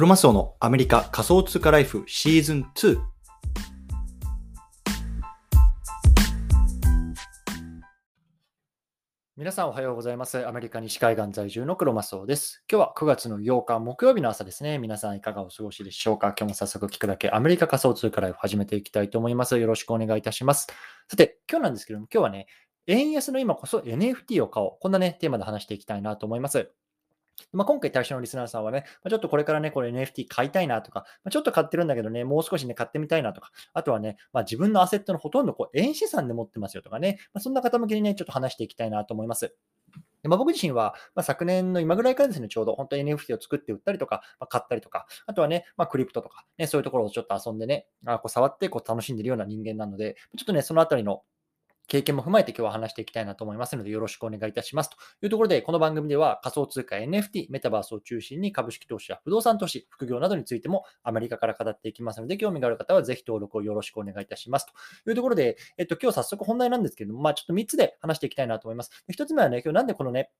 クロマスオのアメリカ仮想通貨ライフシーズン2。皆さんおはようございます。アメリカ西海岸在住のクロマスオです。今日は9月の8日木曜日の朝ですね。皆さんいかがお過ごしでしょうか？今日も早速聞くだけアメリカ仮想通貨ライフ始めていきたいと思います。よろしくお願いいたします。さて、今日なんですけども、今日はね、円安の今こそ NFT を買おう。こんなね、テーマで話していきたいなと思います。まあ、今回対象のリスナーさんはね、まあちょっとこれからね、これ NFT 買いたいなとか、まあちょっと買ってるんだけどね、もう少しね、買ってみたいなとか、あとはね、まあ、自分のアセットのほとんどこう円資産で持ってますよとかね、まあ、そんな方向けにね、ちょっと話していきたいなと思います。でまあ、僕自身は、まあ、昨年の今ぐらいからですね、ちょうど本当に NFT を作って売ったりとか、まあ、買ったりとか、あとはね、まあ、クリプトとか、ね、そういうところをちょっと遊んでね、あこう触ってこう楽しんでるような人間なので、ちょっとね、そのあたりの経験も踏まえて今日は話していきたいなと思いますので、よろしくお願いいたします。というところで、この番組では仮想通貨 NFT、メタバースを中心に株式投資や不動産投資、副業などについてもアメリカから語っていきますので、興味がある方はぜひ登録をよろしくお願いいたします。というところで、えっと、今日早速本題なんですけども、まあちょっと3つで話していきたいなと思います。1つ目はね、今日なんでこのね、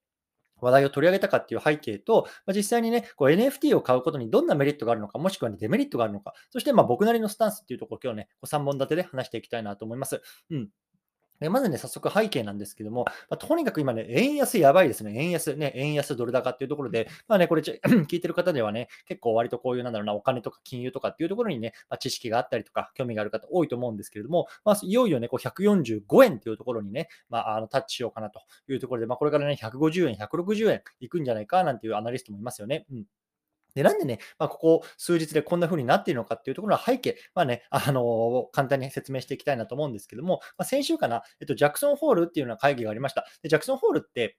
話題を取り上げたかっていう背景と、まあ、実際にね、こう NFT を買うことにどんなメリットがあるのか、もしくは、ね、デメリットがあるのか、そしてま僕なりのスタンスっていうところを今日ね、こう3本立てで話していきたいなと思います。うん。でまずね、早速背景なんですけども、まあ、とにかく今ね、円安やばいですね。円安、ね、円安ドル高っていうところで、まあね、これち 聞いてる方ではね、結構割とこういう、なんだろうな、お金とか金融とかっていうところにね、まあ、知識があったりとか、興味がある方多いと思うんですけれども、まあ、いよいよね、こう145円っていうところにね、まあ、あのタッチしようかなというところで、まあ、これからね、150円、160円いくんじゃないかなんていうアナリストもいますよね。うん。で、なんでね、まあ、ここ数日でこんな風になっているのかっていうところの背景、まあね、あの簡単に説明していきたいなと思うんですけども、まあ、先週かな、えっと、ジャクソンホールっていうような会議がありました。でジャクソンホールって、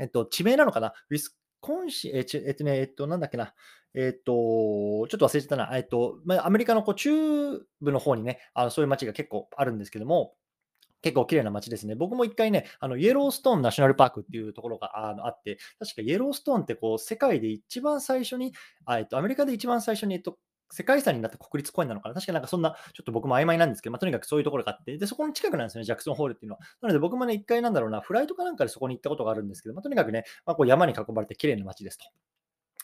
えっと、地名なのかなウィスコンシン、ええっとね、えっと、なんだっけな、えっと、ちょっと忘れちゃったな、えっと、まあ、アメリカのこう中部の方にね、あのそういう街が結構あるんですけども、結構綺麗な街ですね。僕も一回ね、あのイエローストーンナショナルパークっていうところがあのあって、確かイエローストーンってこう世界で一番最初に、あえっと、アメリカで一番最初に、えっと、世界遺産になった国立公園なのかな確かなんかそんな、ちょっと僕も曖昧なんですけど、まあ、とにかくそういうところがあって、で、そこの近くなんですよね、ジャクソンホールっていうのは。なので僕もね、一回なんだろうな、フライトかなんかでそこに行ったことがあるんですけど、まあ、とにかくね、まあ、こう山に囲まれて綺麗な街ですと。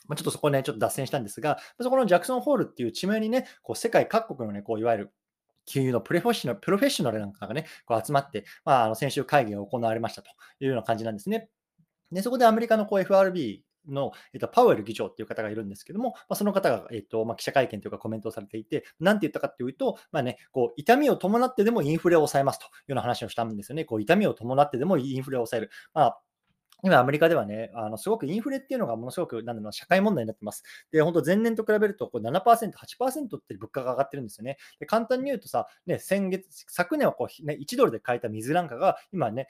まあ、ちょっとそこね、ちょっと脱線したんですが、そこのジャクソンホールっていう地名にね、こう世界各国のね、こういわゆる金融のプロフェッショナル、プロフェッショナルなんかがね、こう集まって、まあ、あの先週会議が行われましたというような感じなんですね。で、そこでアメリカのこう FRB の、えっと、パウエル議長っていう方がいるんですけども、まあ、その方が、えっとまあ、記者会見というかコメントをされていて、なんて言ったかっていうと、まあね、こう痛みを伴ってでもインフレを抑えますというような話をしたんですよね。こう痛みを伴ってでもインフレを抑える。まあ今、アメリカではね、あのすごくインフレっていうのがものすごくなんだろう社会問題になってます。で、本当、前年と比べるとこう7%、8%って物価が上がってるんですよね。で簡単に言うとさ、ね、先月、昨年はこう、ね、1ドルで買えた水なんかが、今ね、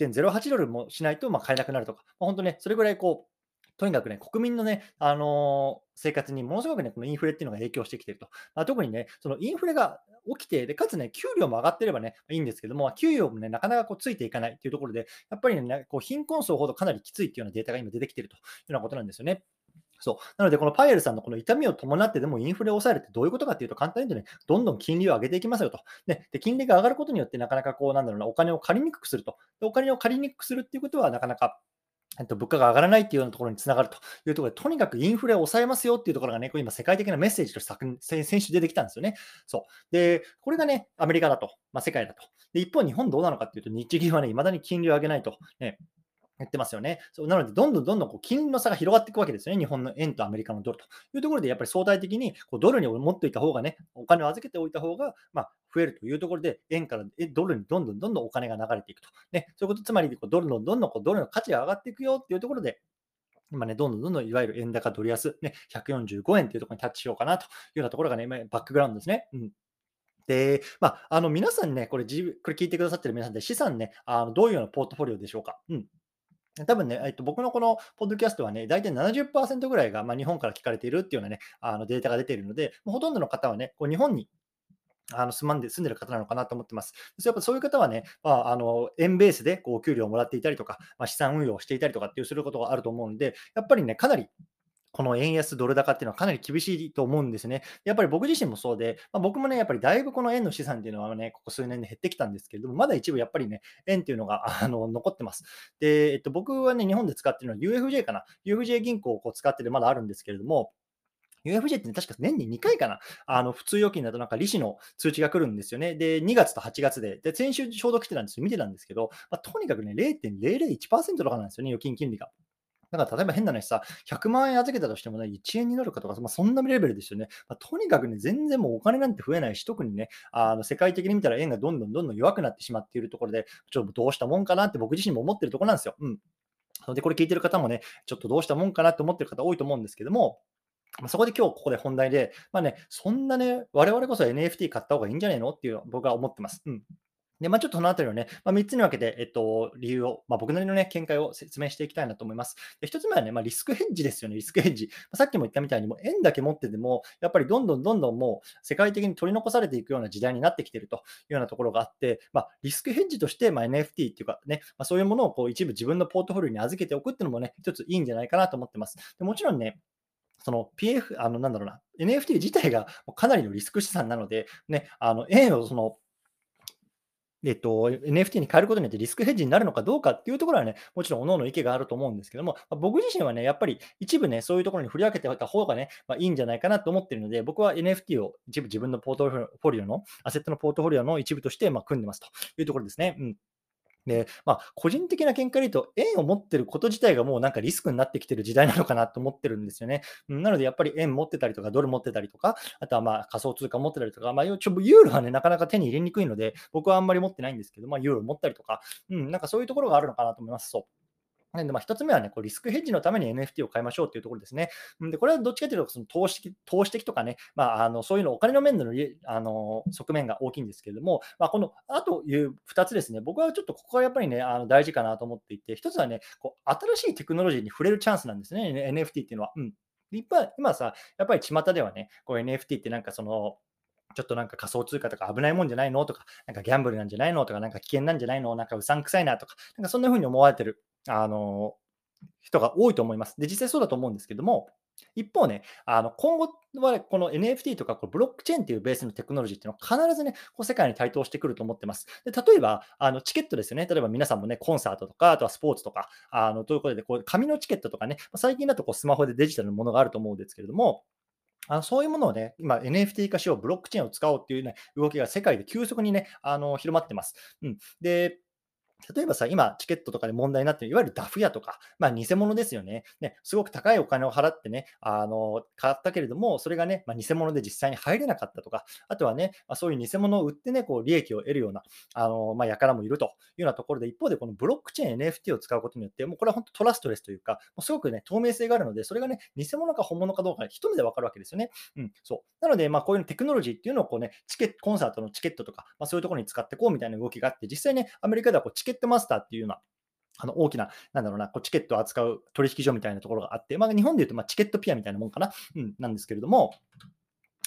1.08ドルもしないとまあ買えなくなるとか、まあ、本当ね、それぐらいこう、とにかくね、国民のね、あのー生活にものすごくね、このインフレっていうのが影響してきてると。まあ、特にね、そのインフレが起きて、で、かつね、給料も上がってればね、いいんですけども、給与もね、なかなかこうついていかないっていうところで、やっぱりね、こう貧困層ほどかなりきついっていうようなデータが今出てきてるというようなことなんですよね。そう。なので、このパイエルさんのこの痛みを伴ってでもインフレを抑えるってどういうことかっていうと、簡単に言うとね、どんどん金利を上げていきますよと。ね、で、金利が上がることによって、なかなかこう、なんだろうな、お金を借りにくくすると。で、お金を借りにくくするっていうことは、なかなかえっと、物価が上がらないっていうようなところにつながるというところで、とにかくインフレを抑えますよっていうところがね、今世界的なメッセージとして先先週出てきたんですよね。そう。で、これがね、アメリカだと、まあ、世界だと。で、一方、日本どうなのかっていうと、日銀はね、未だに金利を上げないと。ね、言ってますよね。そうなので、どんどんどんどんこう金利の差が広がっていくわけですよね。日本の円とアメリカのドルというところで、やっぱり相対的にこうドルに持っておいた方がね、お金を預けておいた方が、まあ、増えるというところで、円からドルにどんどんどんどんお金が流れていくと。ね、そういうこと、つまりこうドルのどんどんこうドルの価値が上がっていくよっていうところで、今ね、どんどんどんどんいわゆる円高ドル安、ね、145円っていうところにタッチしようかなというようなところがね、今バックグラウンドですね。うんで、まあ、あの皆さんね、これ、これ聞いてくださってる皆さんで資産ね、あのどういうようなポートフォリオでしょうか。うん多分ね、えっと、僕のこのポッドキャストはね、大体70%ぐらいが、まあ、日本から聞かれているっていうようなね、あのデータが出ているので、もうほとんどの方はね、こう日本にあの住まんで住んでる方なのかなと思ってます。やっぱそういう方はね、まあ、あの円ベースでこうお給料をもらっていたりとか、まあ、資産運用をしていたりとかっていうすることがあると思うんで、やっぱりね、かなりこの円安ドル高っていうのはかなり厳しいと思うんですね。やっぱり僕自身もそうで、まあ、僕もね、やっぱりだいぶこの円の資産っていうのはね、ここ数年で減ってきたんですけれども、まだ一部やっぱりね、円っていうのがあの残ってます。で、えっと、僕はね、日本で使ってるのは UFJ かな。UFJ 銀行をこう使っててまだあるんですけれども、UFJ って、確か年に2回かな。あの、普通預金だとなんか利子の通知が来るんですよね。で、2月と8月で。で、先週ちょうど来てたんですよ。見てたんですけど、まあ、とにかくね、0.001%とかなんですよね、預金金利が。だから例えば変な話さ、100万円預けたとしてもね、1円になるかとか、まあ、そんなレベルですよね。まあ、とにかくね、全然もうお金なんて増えないし、特にね、あの世界的に見たら円がどんどんどんどん弱くなってしまっているところで、ちょっとどうしたもんかなって僕自身も思ってるところなんですよ。うん。で、これ聞いてる方もね、ちょっとどうしたもんかなって思ってる方多いと思うんですけども、まそこで今日ここで本題で、まあね、そんなね、我々こそ NFT 買った方がいいんじゃないのっていうの僕は思ってます。うん。で、まあ、ちょっとそのあたりをね、まあ、3つに分けて、えっと、理由を、まあ、僕なりのね、見解を説明していきたいなと思います。で1つ目はね、まあ、リスクヘッジですよね、リスクヘッジ。まあ、さっきも言ったみたいに、もう円だけ持ってても、やっぱりどんどんどんどんもう世界的に取り残されていくような時代になってきてるというようなところがあって、まあ、リスクヘッジとして、まあ、NFT っていうかね、まあ、そういうものをこう一部自分のポートフォリオに預けておくっていうのもね、一ついいんじゃないかなと思ってます。でもちろんね、その PF、あの、なんだろうな、NFT 自体がかなりのリスク資産なので、ね、あの、円をその、えっと、NFT に変えることによってリスクヘッジになるのかどうかっていうところはね、もちろん各々意見があると思うんですけども、まあ、僕自身はね、やっぱり一部ね、そういうところに振り分けておいた方がね、まあ、いいんじゃないかなと思ってるので、僕は NFT を一部自分のポートフォリオの、アセットのポートフォリオの一部としてま組んでますというところですね。うんで、まあ、個人的な見解で言うと、円を持ってること自体がもうなんかリスクになってきてる時代なのかなと思ってるんですよね。なので、やっぱり円持ってたりとか、ドル持ってたりとか、あとはまあ仮想通貨持ってたりとか、まあ、ちょユーロはね、なかなか手に入れにくいので、僕はあんまり持ってないんですけど、まあ、ユーロ持ったりとか、うん、なんかそういうところがあるのかなと思います。そうなんで、まあ、1つ目はね、こうリスクヘッジのために NFT を買いましょうというところですね。で、これはどっちかというと、その投資的投資的とかね、まあ、あのそういうのお金の面でのあの側面が大きいんですけれども、まあ、このあという2つですね、僕はちょっとここがやっぱりね、あの大事かなと思っていて、1つはね、こう新しいテクノロジーに触れるチャンスなんですね、NFT っていうのは。うん、今今さ、やっぱり巷ではね、こう NFT ってなんかその、ちょっとなんか仮想通貨とか危ないもんじゃないのとか、なんかギャンブルなんじゃないのとか、なんか危険なんじゃないのなんかうさんくさいなとか、なんかそんな風に思われてる、あの人が多いと思います。で、実際そうだと思うんですけども、一方ね、あの今後はこの NFT とかこのブロックチェーンっていうベースのテクノロジーっていうのは必ずね、こう世界に台頭してくると思ってます。で例えば、あのチケットですよね。例えば皆さんもね、コンサートとか、あとはスポーツとか、あのということでこう、紙のチケットとかね、最近だとこうスマホでデジタルのものがあると思うんですけれども、あのそういうものをね、今 NFT 化しよう、ブロックチェーンを使おうっていう、ね、動きが世界で急速にね、あの広まってます。うん、で、例えばさ、今、チケットとかで問題になっている、いわゆるダフ屋とか、まあ、偽物ですよね。ね、すごく高いお金を払ってね、あの、買ったけれども、それがね、まあ、偽物で実際に入れなかったとか、あとはね、まあ、そういう偽物を売ってね、こう、利益を得るような、あの、まあ、輩もいるというようなところで、一方で、このブロックチェーン NFT を使うことによって、もうこれは本当トラストレスというか、もうすごくね、透明性があるので、それがね、偽物か本物かどうか、一目でわかるわけですよね。うん、そう。なので、まあ、こういうテクノロジーっていうのをこうね、チケット、コンサートのチケットとか、まあ、そういうところに使ってこうみたいな動きがあって、実際ね、アメリカではこうチケットケットマスターっていうな、あの大きな、なんだろうな、こうチケットを扱う取引所みたいなところがあって、まあ、日本でいうとまチケットピアみたいなもんかな、うん、なんですけれども、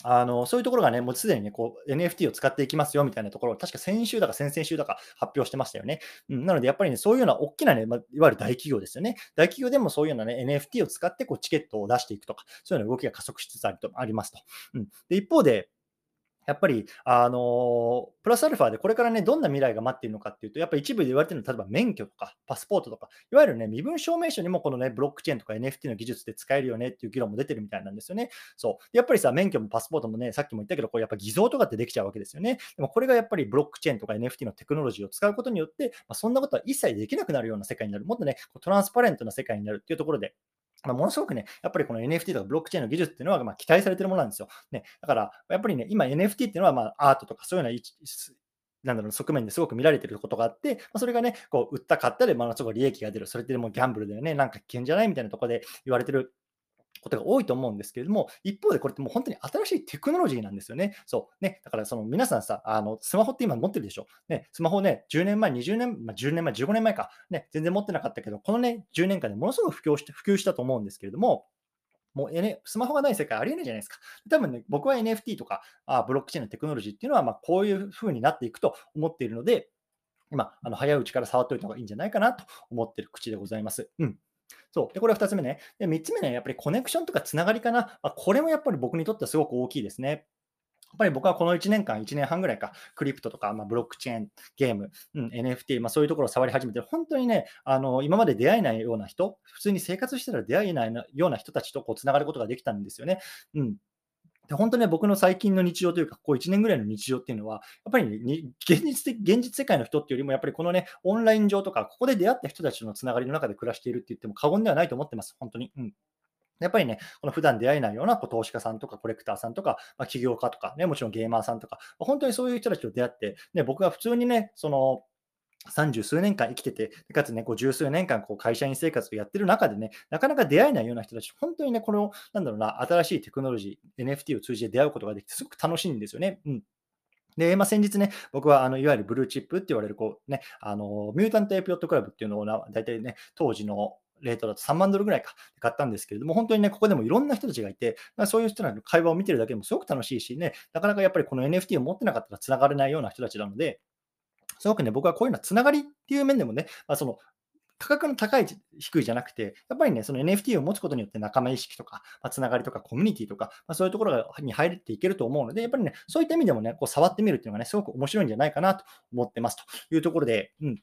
あのそういうところがね、もうすでにね、こう NFT を使っていきますよみたいなところを、確か先週だか先々週だか発表してましたよね。うん、なので、やっぱりね、そういうような大きなね、まあ、いわゆる大企業ですよね。大企業でもそういうようなね、NFT を使ってこうチケットを出していくとか、そういうような動きが加速しつつあるとありますと。うん、で一方で、やっぱり、あのプラスアルファでこれからね、どんな未来が待っているのかっていうと、やっぱ一部で言われてるのは、例えば免許とかパスポートとか、いわゆるね、身分証明書にもこのね、ブロックチェーンとか NFT の技術で使えるよねっていう議論も出てるみたいなんですよね。そう。やっぱりさ、免許もパスポートもね、さっきも言ったけど、これやっぱ偽造とかってできちゃうわけですよね。でもこれがやっぱりブロックチェーンとか NFT のテクノロジーを使うことによって、まあ、そんなことは一切できなくなるような世界になる。もっとね、トランスパレントな世界になるっていうところで、まあ、ものすごくね、やっぱりこの NFT とかブロックチェーンの技術っていうのはま期待されてるものなんですよ。ね、だから、やっぱりね、今 NFT っていうのはまアートとかそういうようななんだろう、側面ですごく見られてることがあって、まあ、それがね、こう、売った買ったで、まあすごく利益が出る。それってもうギャンブルだよね。なんか危険じゃないみたいなとこで言われてることが多いと思うんですけれども、一方でこれってもう本当に新しいテクノロジーなんですよね。そう。ね。だからその皆さんさ、あの、スマホって今持ってるでしょ。ね。スマホね、10年前、20年、まあ、10年前、15年前か。ね。全然持ってなかったけど、このね、10年間でものすごく普及して普及したと思うんですけれども、もう、N、スマホがない世界ありえないじゃないですか。多分ね、僕は NFT とかあブロックチェーンのテクノロジーっていうのは、まあ、こういう風になっていくと思っているので、今、あの早いうちから触っておいた方がいいんじゃないかなと思っている口でございます。うん。そう。で、これは2つ目ね。で、3つ目ね、やっぱりコネクションとかつながりかな。まあ、これもやっぱり僕にとってはすごく大きいですね。やっぱり僕はこの1年間、1年半ぐらいか、クリプトとか、まあ、ブロックチェーン、ゲーム、うん、NFT、まあ、そういうところを触り始めて、本当にね、あの今まで出会えないような人、普通に生活してたら出会えないような人たちとこうつながることができたんですよね。うんで本当ね、僕の最近の日常というか、ここ1年ぐらいの日常っていうのは、やっぱり、ね、現実的、現実世界の人っていうよりも、やっぱりこのね、オンライン上とか、ここで出会った人たちのつながりの中で暮らしているって言っても過言ではないと思ってます、本当に。うんやっぱりね、この普段出会えないようなこう投資家さんとかコレクターさんとか、まあ、起業家とか、ね、もちろんゲーマーさんとか、本当にそういう人たちと出会って、ね、僕が普通にね、その、三十数年間生きてて、かつね、こう十数年間こう会社員生活をやってる中でね、なかなか出会えないような人たち、本当にね、この、なんだろうな、新しいテクノロジー、NFT を通じて出会うことができて、すごく楽しいんですよね。うん。で、まあ、先日ね、僕はあのいわゆるブルーチップって言われるこう、ね、あのミュータントエピオットクラブっていうのをな大体ね、当時のレートだと3万ドルぐらいか買ったんですけれども、本当にね、ここでもいろんな人たちがいて、そういう人らの会話を見てるだけでもすごく楽しいしね、なかなかやっぱりこの NFT を持ってなかったら繋がれないような人たちなので、すごくね、僕はこういうのはつながりっていう面でもね、まあ、その価格の高い、低いじゃなくて、やっぱりね、その NFT を持つことによって仲間意識とか、まあ、つながりとかコミュニティとか、まあ、そういうところに入っていけると思うので、やっぱりね、そういった意味でもね、こう触ってみるっていうのがね、すごく面白いんじゃないかなと思ってますというところで、うん、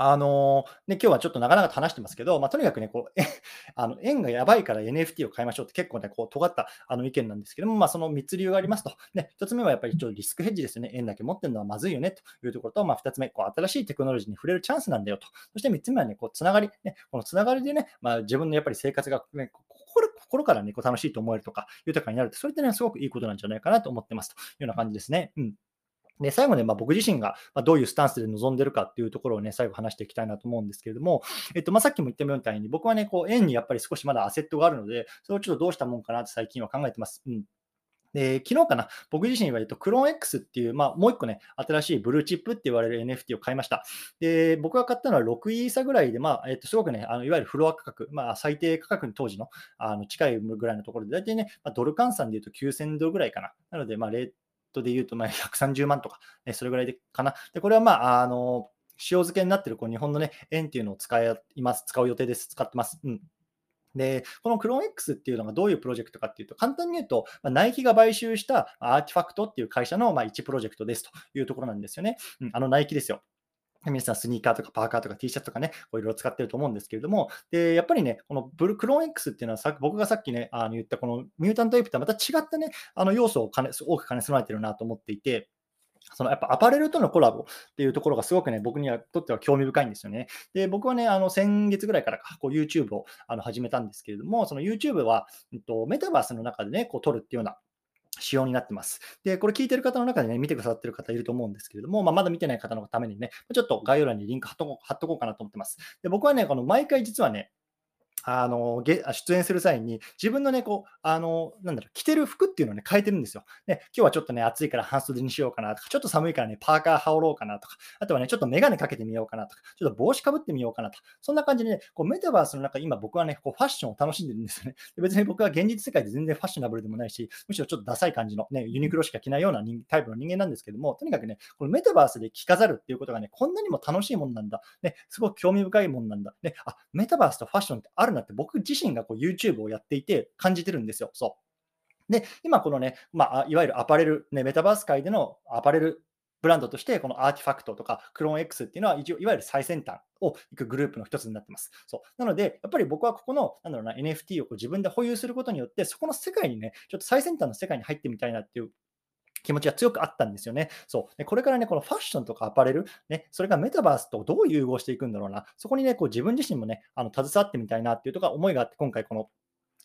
あのー、ね、今日はちょっと長々と話してますけど、まあ、とにかくね、こう、あの円がやばいから NFT を買いましょうって結構ね、こう尖ったあの意見なんですけども、まあ、その3つ理由がありますと。ね、1つ目はやっぱりちょっとリスクヘッジですよね。円だけ持ってるのはまずいよねというところと、まあ、2つ目、こう新しいテクノロジーに触れるチャンスなんだよと。そして3つ目はね、こうつながり、ね、このつながりでね、まあ、自分のやっぱり生活が、ね、心心からね、こう楽しいと思えるとか、豊かになると、それってね、すごくいいことなんじゃないかなと思ってますというような感じですね。うんで、最後ね、まあ、僕自身がどういうスタンスで臨んでるかっていうところをね、最後話していきたいなと思うんですけれども、えっと、まあ、さっきも言ったみたいに、僕はね、こう、円にやっぱり少しまだアセットがあるので、それをちょっとどうしたもんかなって最近は考えてます。うん。で、昨日かな、僕自身は、えっと、クローン X っていう、まあ、もう一個ね、新しいブルーチップって言われる NFT を買いました。で、僕が買ったのは6イーサぐらいで、まあ、えっと、すごくね、あのいわゆるフロア価格、まあ、最低価格に当時のあの近いぐらいのところで、大体ね、まあ、ドル換算で言うと9000ドルぐらいかな。なので、まあ、トで言うと、まあ、130万とか、ね、それぐらいでかな。で、これはまあ、あの、塩漬けになってるこう日本のね、円っていうのを使います、使う予定です。使ってます。うん。で、このクローン X っていうのがどういうプロジェクトかっていうと、簡単に言うと、まあ、ナイキが買収したアーティファクトっていう会社のまあ1プロジェクトですというところなんですよね。うん、あのナイキですよ。皆さんスニーカーとかパーカーとか T シャツとかね、いろいろ使ってると思うんですけれども、で、やっぱりね、このブルクローン X っていうのはさ、僕がさっきね、あの言ったこのミュータントエイプとはまた違ったね、あの要素を兼ね多く兼ね備えてるなと思っていて、そのやっぱアパレルとのコラボっていうところがすごくね、僕にはとっては興味深いんですよね。で、僕はね、あの先月ぐらいからこう YouTube をあの始めたんですけれども、その YouTube は、えっと、メタバースの中でね、こう撮るっていうような仕様になってます。で、これ聞いてる方の中でね、見てくださってる方いると思うんですけれども、まあ、まだ見てない方のためにね、ちょっと概要欄にリンク貼っとこうかなと思ってます。で、僕はね、この毎回実はね、あの、出演する際に、自分のね、こう、あの、なんだろう、着てる服っていうのをね、変えてるんですよ。で、今日はちょっとね、暑いから半袖にしようかなとか、ちょっと寒いからね、パーカー羽織ろうかなとか、あとはね、ちょっとメガネかけてみようかなとか、ちょっと帽子かぶってみようかなとか、そんな感じでね、こうメタバースの中、今僕はね、こうファッションを楽しんでるんですよね。別に僕は現実世界で全然ファッショナブルでもないし、むしろちょっとダサい感じのね、ユニクロしか着ないようなタイプの人間なんですけども、とにかくね、このメタバースで着飾るっていうことがね、こんなにも楽しいもんなんだ。ね、すごく興味深いもんなんだ。ね、あ、メタバースとファッションってあるなって僕自身がこう YouTube をやっていて感じてるんですよ。そう。で、今このね、まあ、いわゆるアパレル、ね、メタバース界でのアパレルブランドとして、このアーティファクトとかクローン X っていうのは、一応いわゆる最先端を行くグループの一つになってます。そうなので、やっぱり僕はここのなんだろうな NFT をこう自分で保有することによって、そこの世界にね、ちょっと最先端の世界に入ってみたいなっていう気持ちが強くあったんですよね。そう。これからね、このファッションとかアパレル、ね、それがメタバースとどう融合していくんだろうな、そこにね、こう自分自身もね、あの携わってみたいなっていうとか思いがあって、今回この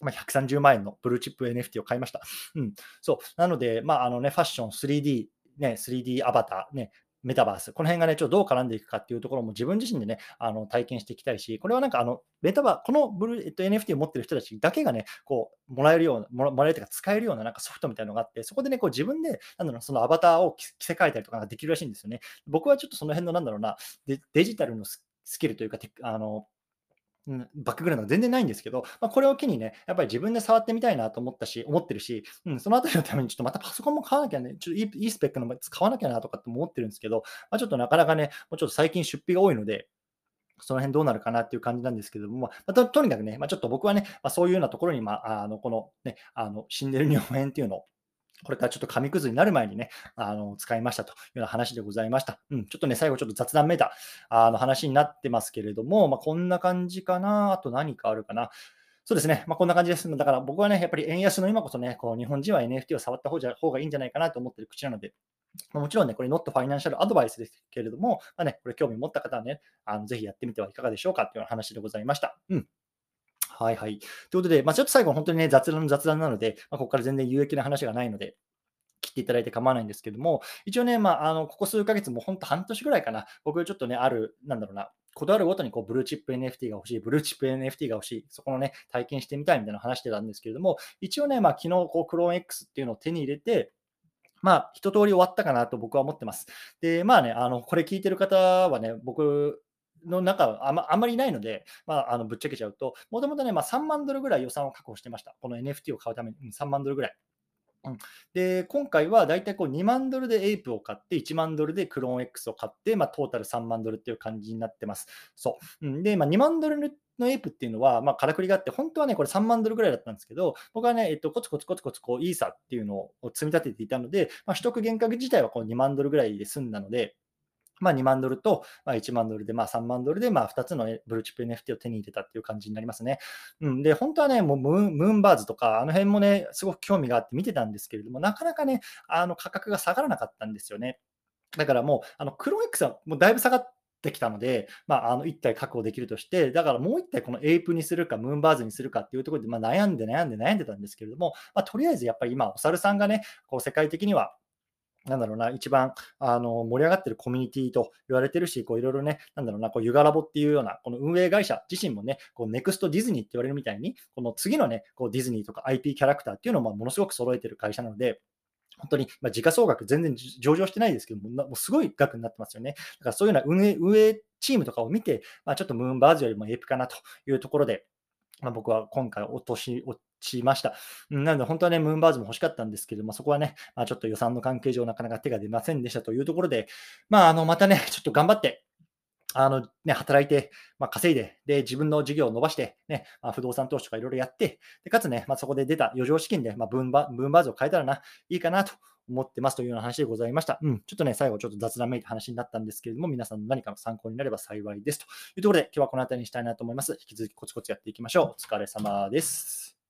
まあ、130万円のブルーチップ NFT を買いました。うん。そう。なので、まあ、あのね、ファッション、3D、ね、3D アバター、ね、メタバース、この辺がね、ちょっとどう絡んでいくかっていうところも自分自身でね、あの体験していきたいし、これはなんかあの、メタバー、このブル、えっと、NFT を持ってる人たちだけがね、こう、もらえるような、もらえるというか使えるようななんかソフトみたいなのがあって、そこでね、こう自分で、なんだろう、そのアバターを着せ替えたりとかができるらしいんですよね。僕はちょっとその辺のなんだろうな、デジタルのスキルというか、あの、うん、バックグラウンドは全然ないんですけど、まあ、これを機にね、やっぱり自分で触ってみたいなと思ったし、思ってるし、うん、そのあたりのためにちょっとまたパソコンも買わなきゃね、ちょっといいスペックの買わなきゃなとかって思ってるんですけど、まあ、ちょっとなかなかね、もうちょっと最近出費が多いので、その辺どうなるかなっていう感じなんですけども、まあ、ととにかくね、まあ、ちょっと僕はね、まあ、そういうようなところに、まあ、あのこのね、あの死んでる日本円っていうのをこれからちょっと紙くずになる前にね、あの使いましたというような話でございました。うん、ちょっとね、最後ちょっと雑談めいたあの話になってますけれども、まあ、こんな感じかな。あと何かあるかな。そうですね。まあ、こんな感じです。だから僕はね、やっぱり円安の今こそね、こう日本人は NFT を触った方じゃ方がいいんじゃないかなと思ってる口なので、もちろんね、これ、ノットファイナンシャルアドバイスですけれども、まあね、これ興味持った方はね、あのぜひやってみてはいかがでしょうかというような話でございました。うん。はいはい。ということで、まあ、ちょっと最後、本当にね、雑談の雑談なので、まあ、ここから全然有益な話がないので、切っていただいて構わないんですけども、一応ね、まあ、あのここ数ヶ月も本当半年ぐらいかな、僕ちょっとね、ある、なんだろうな、こだわるごとにこうブルーチップ NFT が欲しい、ブルーチップ NFT が欲しい、そこのね、体験してみたいみたいな話してたんですけれども、一応ね、まあ、昨日こうクローン X っていうのを手に入れて、まあ、一通り終わったかなと僕は思ってます。で、まあね、あの、これ聞いてる方はね、僕の中あまあまりないので、まあ、あのぶっちゃけちゃうと、もともとね、まあ、3万ドルぐらい予算を確保してました。この NFT を買うために、3万ドルぐらい。うん、で、今回はだいたいこう2万ドルでエイプを買って、1万ドルでクローン X を買って、まあ、トータル3万ドルっていう感じになってます。そう。うん、で、まあ、2万ドルのエイプっていうのは、まあ、からくりがあって、本当はね、これ3万ドルぐらいだったんですけど、僕はね、えっと、コツコツコツコツこうイーサっていうのを積み立てていたので、まあ、取得原価自体はこう2万ドルぐらいで済んだので、まあ、2万ドルと、まあ、1万ドルで、まあ、3万ドルで、まあ、2つのブルーチップ NFT を手に入れたっていう感じになりますね。うん、で、本当はね、もうムーンバーズとか、あの辺もね、すごく興味があって見てたんですけれども、なかなかね、あの価格が下がらなかったんですよね。だからもう、あのクロー X はもうだいぶ下がってきたので、まあ、あの1体確保できるとして、だからもう1体このエイプにするか、ムーンバーズにするかっていうところで、まあ、悩んで悩んで悩んでたんですけれども、まあ、とりあえずやっぱり今、お猿さんがね、こう世界的にはなんだろうな、一番あの盛り上がってるコミュニティと言われてるし、こういろいろね、なんだろうな、こうユガラボっていうような、この運営会社自身もね、こうネクストディズニーって言われるみたいに、この次のね、こうディズニーとか IP キャラクターっていうのをものすごく揃えてる会社なので、本当に、ま時価総額全然上場してないですけども、もうすごい額になってますよね。だからそういうような運営運営チームとかを見て、まあ、ちょっとムーンバーズよりもエイプかなというところで、まあ、僕は今回落とし、しました。なので、本当はね、ムーンバーズも欲しかったんですけども、そこはね、まあ、ちょっと予算の関係上、なかなか手が出ませんでしたというところで、まあ、あの、またね、ちょっと頑張って、あのね、働いて、まあ、稼いで、で、自分の事業を伸ばして、ね、まあ、不動産投資とかいろいろやって、でかつね、まあ、そこで出た余剰資金で、まあ、ブーンバーンバーズを変えたらな、いいかなと思ってますというような話でございました。うん、ちょっとね、最後ちょっと雑談めいた話になったんですけれども、皆さんの何かの参考になれば幸いですというところで、今日はこの辺りにしたいなと思います。引き続きコツコツやっていきましょう。お疲れ様です。